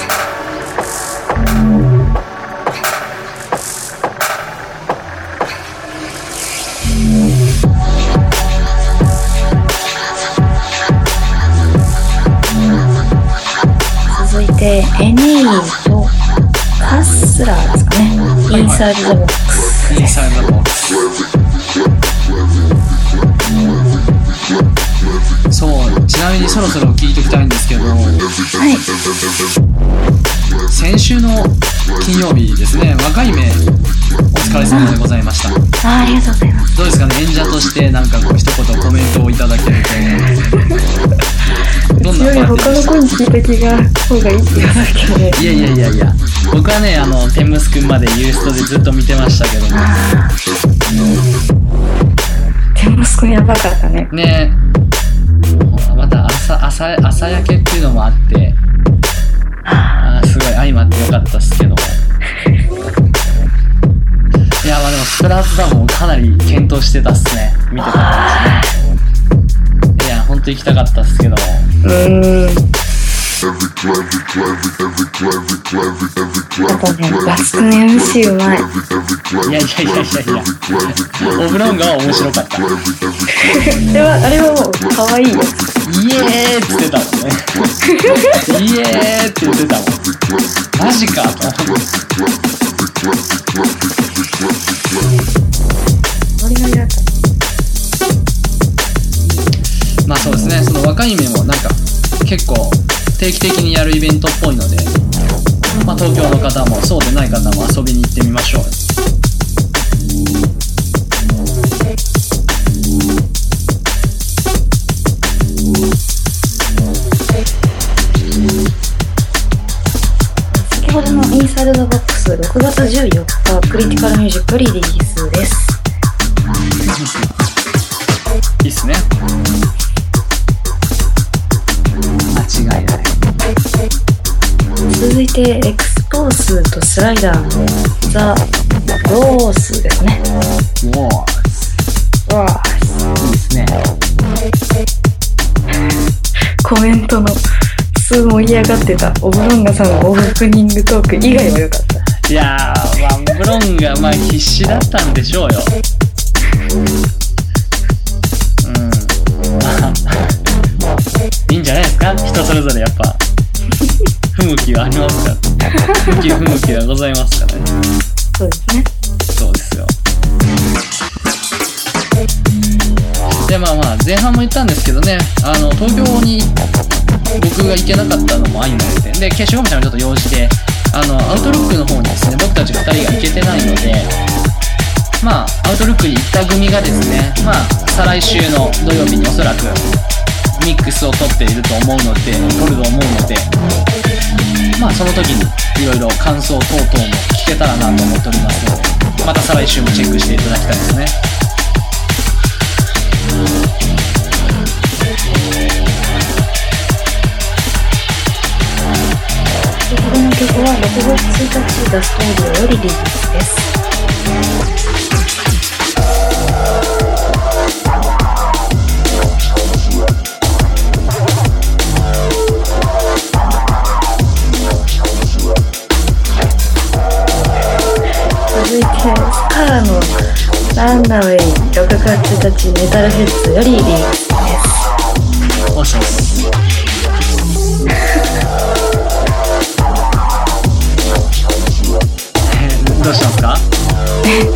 続いて、エネイとカスラーですかね。インサイドザボックス。インなみにそろそろ聞いておきたいんですけどはい。先週の金曜日ですね若い目お疲れ様でございましたあありがとうございます。どうですかね演者としてなんかこう一言コメントをいただけるとどんなパーティーでした？に聞いた気が方がいいって言わなきゃね。いやいやいやいや僕はねあの天むすくんまでユーストでずっと見てましたけどもテンモス君やばかったね。ね朝朝朝焼けっていうのもあってあーすごい相まってよかったっすけどいやまあでもスプラットダウンもかなり検討してたっすね見てたらですねいやほんと行きたかったっすけどうーん。Every clever, clever, every clever, clever, every あと clever, ね、clever, バスクの MC うまい。every every clever, いやいやいやいやいや every clever, clever, オブロンガは面白かった clever, every あれは、あれはもう、可愛いよ。イエーって言ってたもんねイエーって言ってたもん。マジか。と。まあそうですね。その若い目もなんか結構定期的にやるイベントっぽいので、まあ、東京の方もそうでない方も遊びに行ってみましょう。ティカルミュージックリリースです。いいっすね間違いない続いて、エクスポースとスライダーのザ・ロースですね。もうわあ、いいっすねコメントの、す盛り上がってた、オブロンガさんのオープニングトーク以外は良かった。いやーまあブロンがまあ必死だったんでしょうよ。うん。まあいいんじゃないですか？人それぞれやっぱ。不向きはありますから。向き不向きはございますからね。そうですね。そうですよ。でまあまあ前半も言ったんですけどね。あの東京に僕が行けなかったのも相まって。で決勝もちゃんちょっと用事であのアウトルックの方にですね僕たち2人が行けてないのでまあアウトルックに行った組がですねまあ再来週の土曜日におそらくミックスを取っていると思うので取ると思うのでまあその時にいろいろ感想等々も聞けたらなと思っておりますのでまた再来週もチェックしていただきたいですね。ザストーリーよりリリースです。続いて、スカラのランナウェイ6月1日メタルフェスよりリリースです。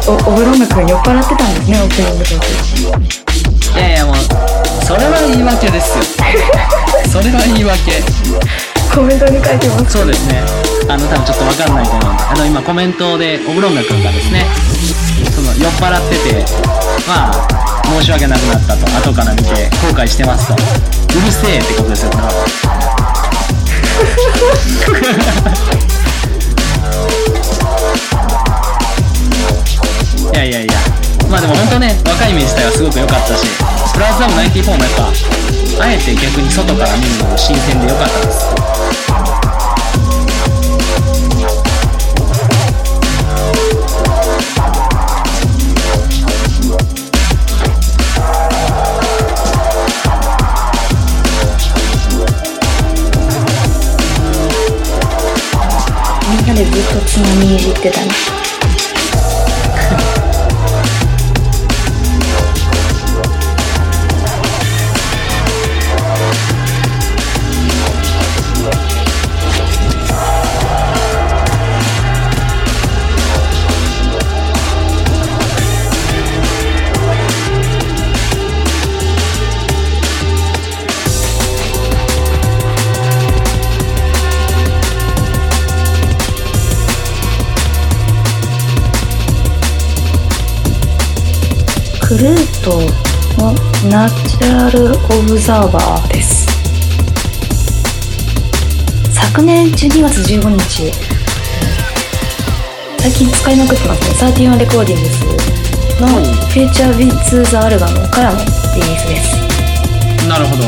お、オブロンガ君酔っ払ってたんですね、オープニングトーク。いやいやもうそれは言い訳ですよ。それは言い訳。コメントに書いてます。そうですね。あの多分ちょっとわかんないと思う。んであの今コメントでオブロンガ君がですね。その酔っ払っててまあ申し訳なくなったと後から見て後悔してますと。うるせえってことですよ多分いやいやいやまあでも本当ね若いイメージ自体はすごく良かったしプラスダム94もやっぱあえて逆に外から見るのも新鮮で良かったですずっとつまみいじってたね。トのナチュラルオブザーバーです。昨年12月15日、最近使いまくってますね。31レコーディングスのフューチャービーツザアルバムからのリリースです。なるほど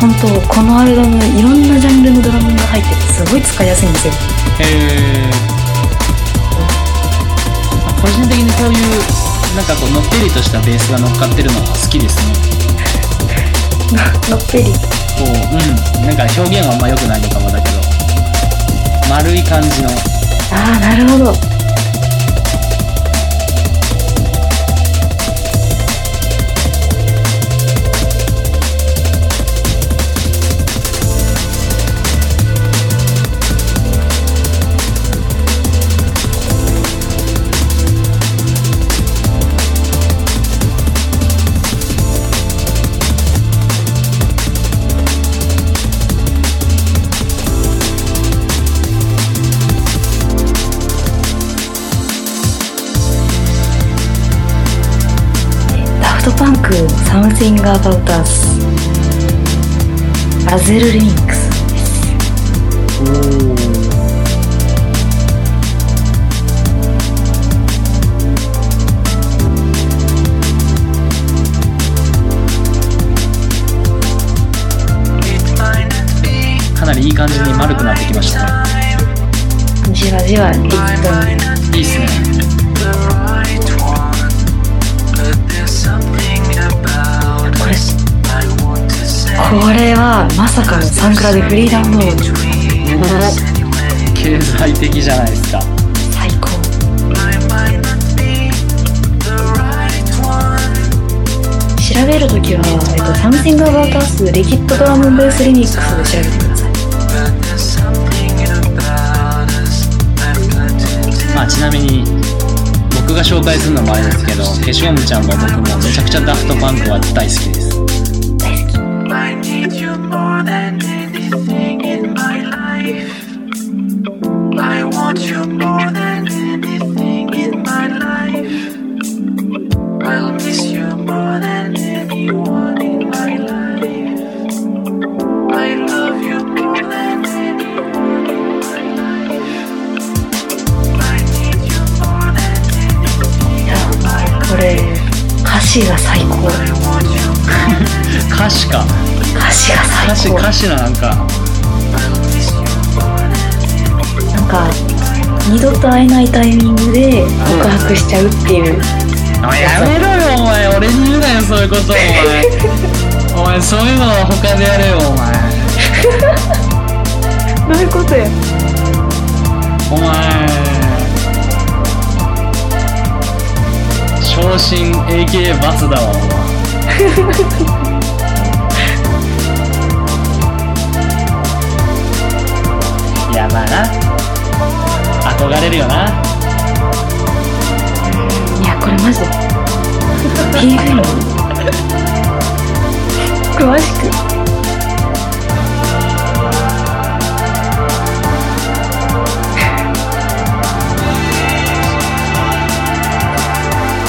本当このアルバムいろんなジャンルのドラムが入っててすごい使いやすいんですよ。へえ個人的にこういうなんかこうのっぺりとしたベースが乗っかってるのは好きですねのっぺり。こううんなんか表現はあんま良くないのかもだけど丸い感じのああ、なるほど。トパンク Something About Us ラゼルリミックス。かなりいい感じに丸くなってきましたね。じわじわリットに。いいっすねこれはまさかのサンクラでフリーダウンロード。経済的じゃないですか最高。調べるときは、えっと、Something About Us リキッドドラムベースリミックスで調べてください。まあちなみに僕が紹介するのもあれですけど消しゴムちゃんも僕もめちゃくちゃダフトパンクは大好きです詞が最高。歌詞か。歌詞が歌詞最高。歌詞のなんか。なんか二度と会えないタイミングで告白しちゃうっていう、お前やめろよお前。俺に言うなよそういうことお前。お前そういうのは他でやれよお前。どういうことや。お前昇進 AK バツだわ。いやまあな。憧れるよな。いやこれマジで。PV の詳しく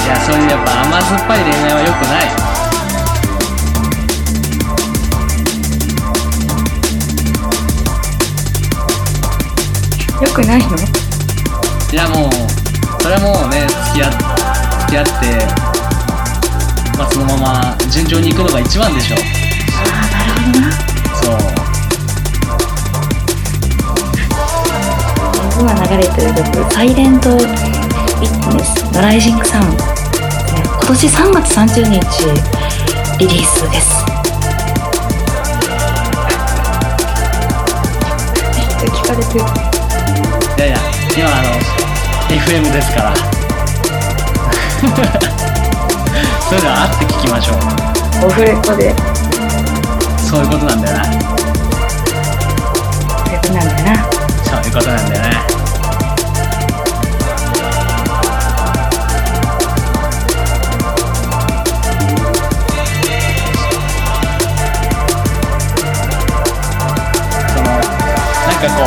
やそういうやっぱ甘酸っぱい恋愛は良くない。よくないの？いやもうそれはもうね付き合付き合ってまあそのまま順調に行くのが一番でしょ。ああなるほどな。そう。今流れてる曲「サイレント・ウィットネスのライジング・サウンド」今年3月30日リリースです。聞かれてる？いやいや今あの FM ですから。それでは会って聞きましょう。オフレコで？そういうことなんだよな。曲なんだな。そういうことなんだよなかこ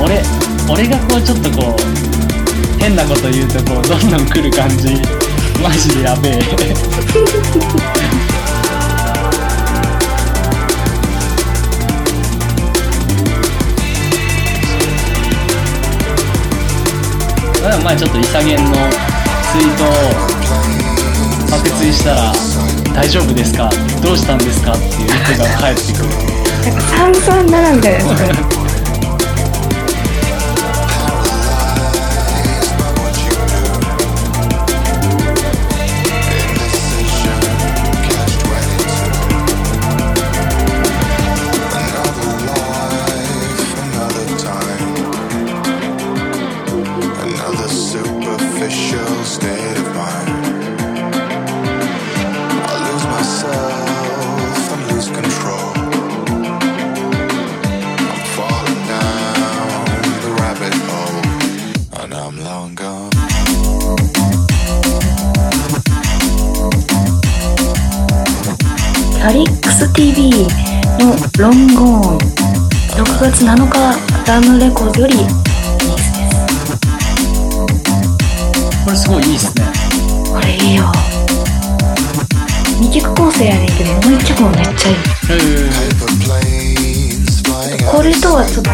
う俺俺がこうちょっとこう変なこと言うとこうどんどん来る感じ。マジでやべえ。まあ前ちょっとイサゲンのツイートを爆追したら「大丈夫ですか？どうしたんですか?」っていう人が返ってくる。なんか三三七みたいなやつロンゴーン6月7日ラムレコードよりリースですこれすごいいいっすね。これいいよ。2曲構成やねんけどもう1曲もめっちゃいい。これとはちょっと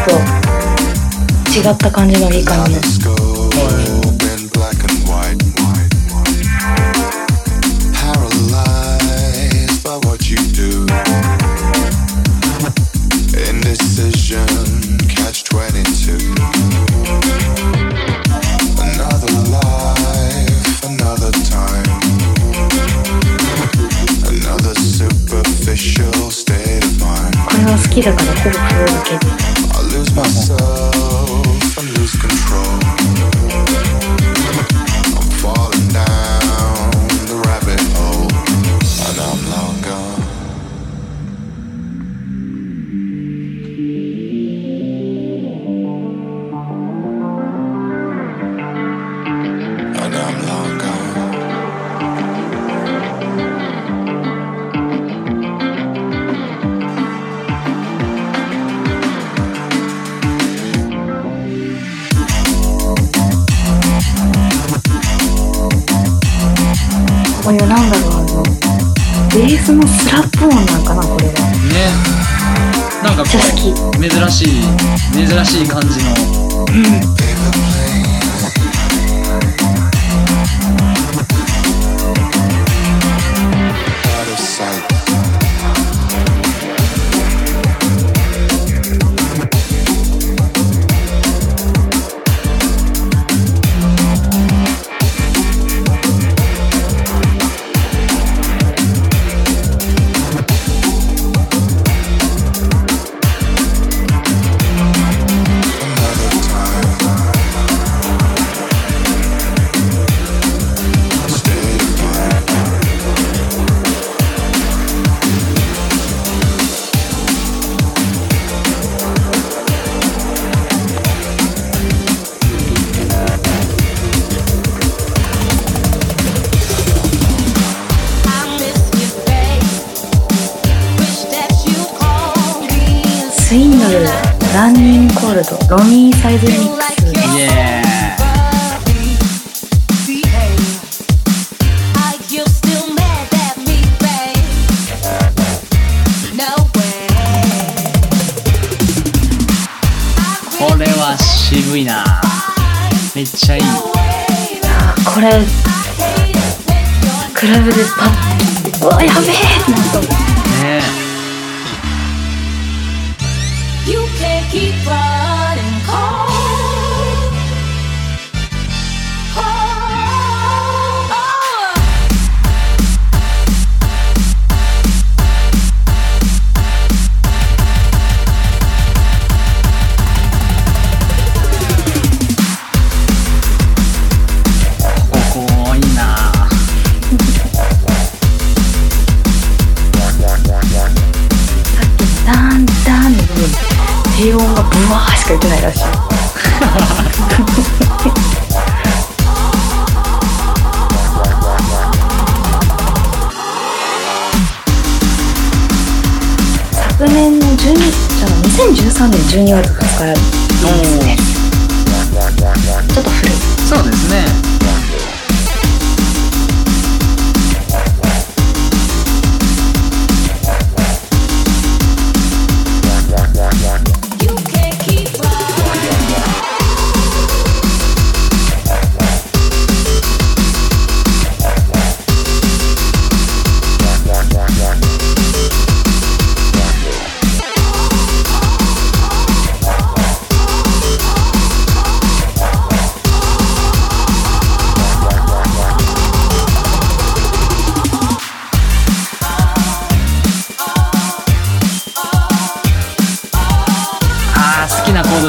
違った感じのいい感じこれは好きだからほぼ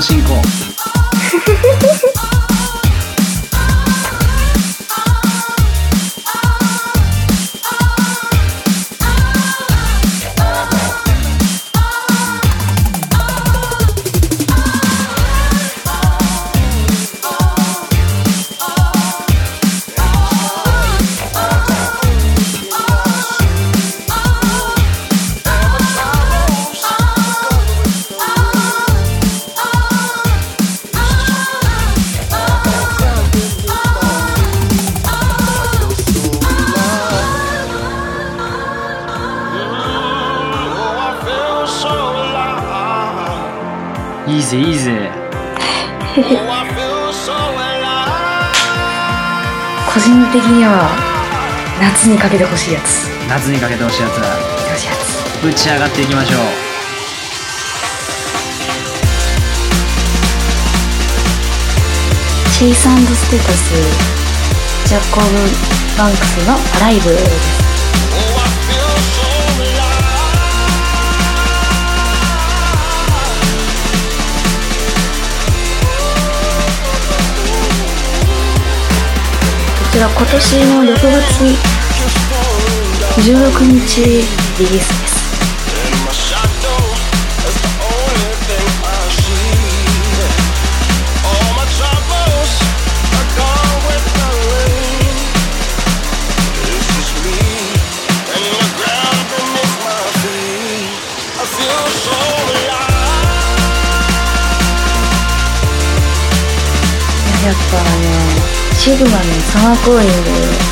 進行。夏にかけてほしいやつ。夏にかけてほしいやつかけてほしいやつ。打ち上がっていきましょう。チェイスステータスジャコブ・バンクスの「アライブ」です。こちら今年の6月16日リリースです。やっぱねシグマのサマーコーリング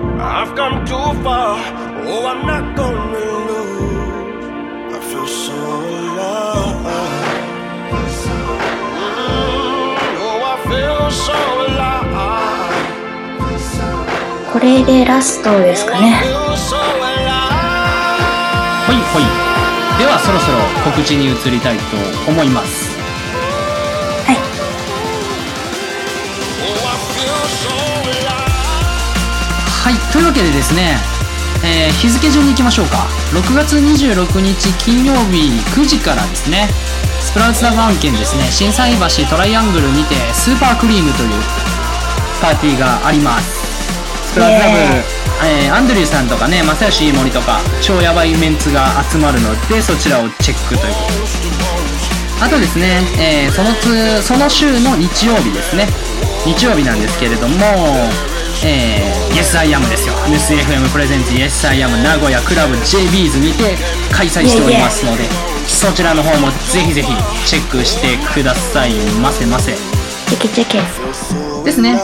I've come too far. Oh, I'm not gonna lose. I feel so alive. Mm, oh, I feel so alive. これでラストですかね Feel so alive. ほいほいではそろそろ告知に移りたいと思いますはいというわけでですね、えー日付順に行きましょうか。6月26日金曜日9時からですねスプラウツラブ案件ですね心斎橋トライアングルにてスーパークリームというパーティーがあります。スプラウツラブ、え。ーアンドリューさんとかね正義森とか超ヤバいメンツが集まるのでそちらをチェックという。ことですあとですね、えーそのつその週の日曜日ですね。日曜日なんですけれどもえー、Yes I Am ですよ。NSFM プレゼンツ Yes I Am 名古屋クラブ JB's にて開催しておりますのでそちらの方もぜひぜひチェックしてください。ませませチェケチェケ。ですね。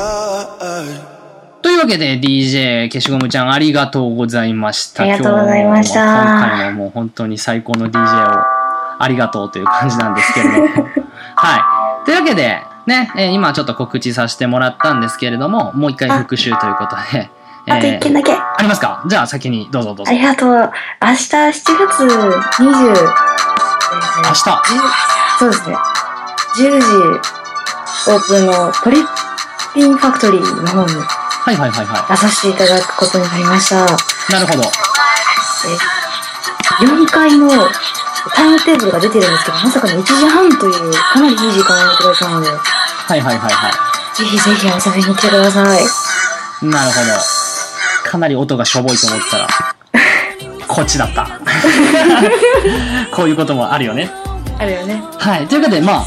というわけで DJ 消しゴムちゃんありがとうございました。ありがとうございました。今回ももう本当に最高の DJ をありがとうという感じなんですけれども。はい。というわけでね、えー今ちょっと告知させてもらったんですけれどももう一回復習ということであと一件だけ。ありますか？じゃあ先にどうぞどうぞありがとう。明日7月20、明日そうですね。10時オープンのトリッピンファクトリーの方にはいはいはいは出させていただくことになりました。いなるほど4階のタイムテーブルが出てるんですけど、まさかの1時半というかなりいい時間をいただいたので、はいはいはいはぜひぜひ遊びに来てください。いなるほどかなり音がしょぼいと思ったら こっちだった こういうこともあるよねあるよね。はい。ということで、まあ、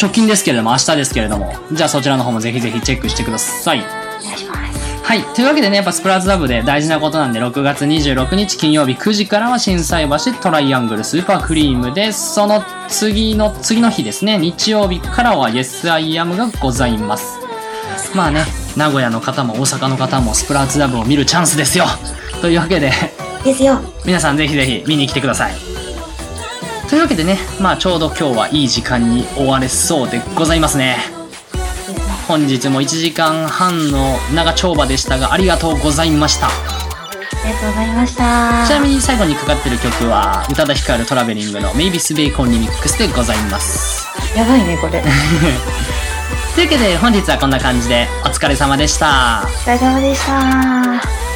直近ですけれども、明日ですけれども、じゃあそちらの方もぜひぜひチェックしてください。お願いします。はい。というわけでね、やっぱスプラウズラブで大事なことなんで、6月26日金曜日9時からは心斎橋トライアングルスーパークリームで、その次の、次の日ですね、日曜日からは Yes I Am がございます。まあね、名古屋の方も大阪の方もスプラウズラブを見るチャンスですよ。というわけで、ですよ。皆さんぜひぜひ見に来てください。というわけでね、まあちょうど今日はいい時間に終われそうでございますね。本日も1時間半の長丁場でしたがありがとうございました。ありがとうございました。ちなみに最後にかかってる曲は宇多田ヒカルトラベリングのメイビスベーコンリミックスでございます。やばいね、これ。というわけで本日はこんな感じでお疲れ様でした。お疲れ様でした。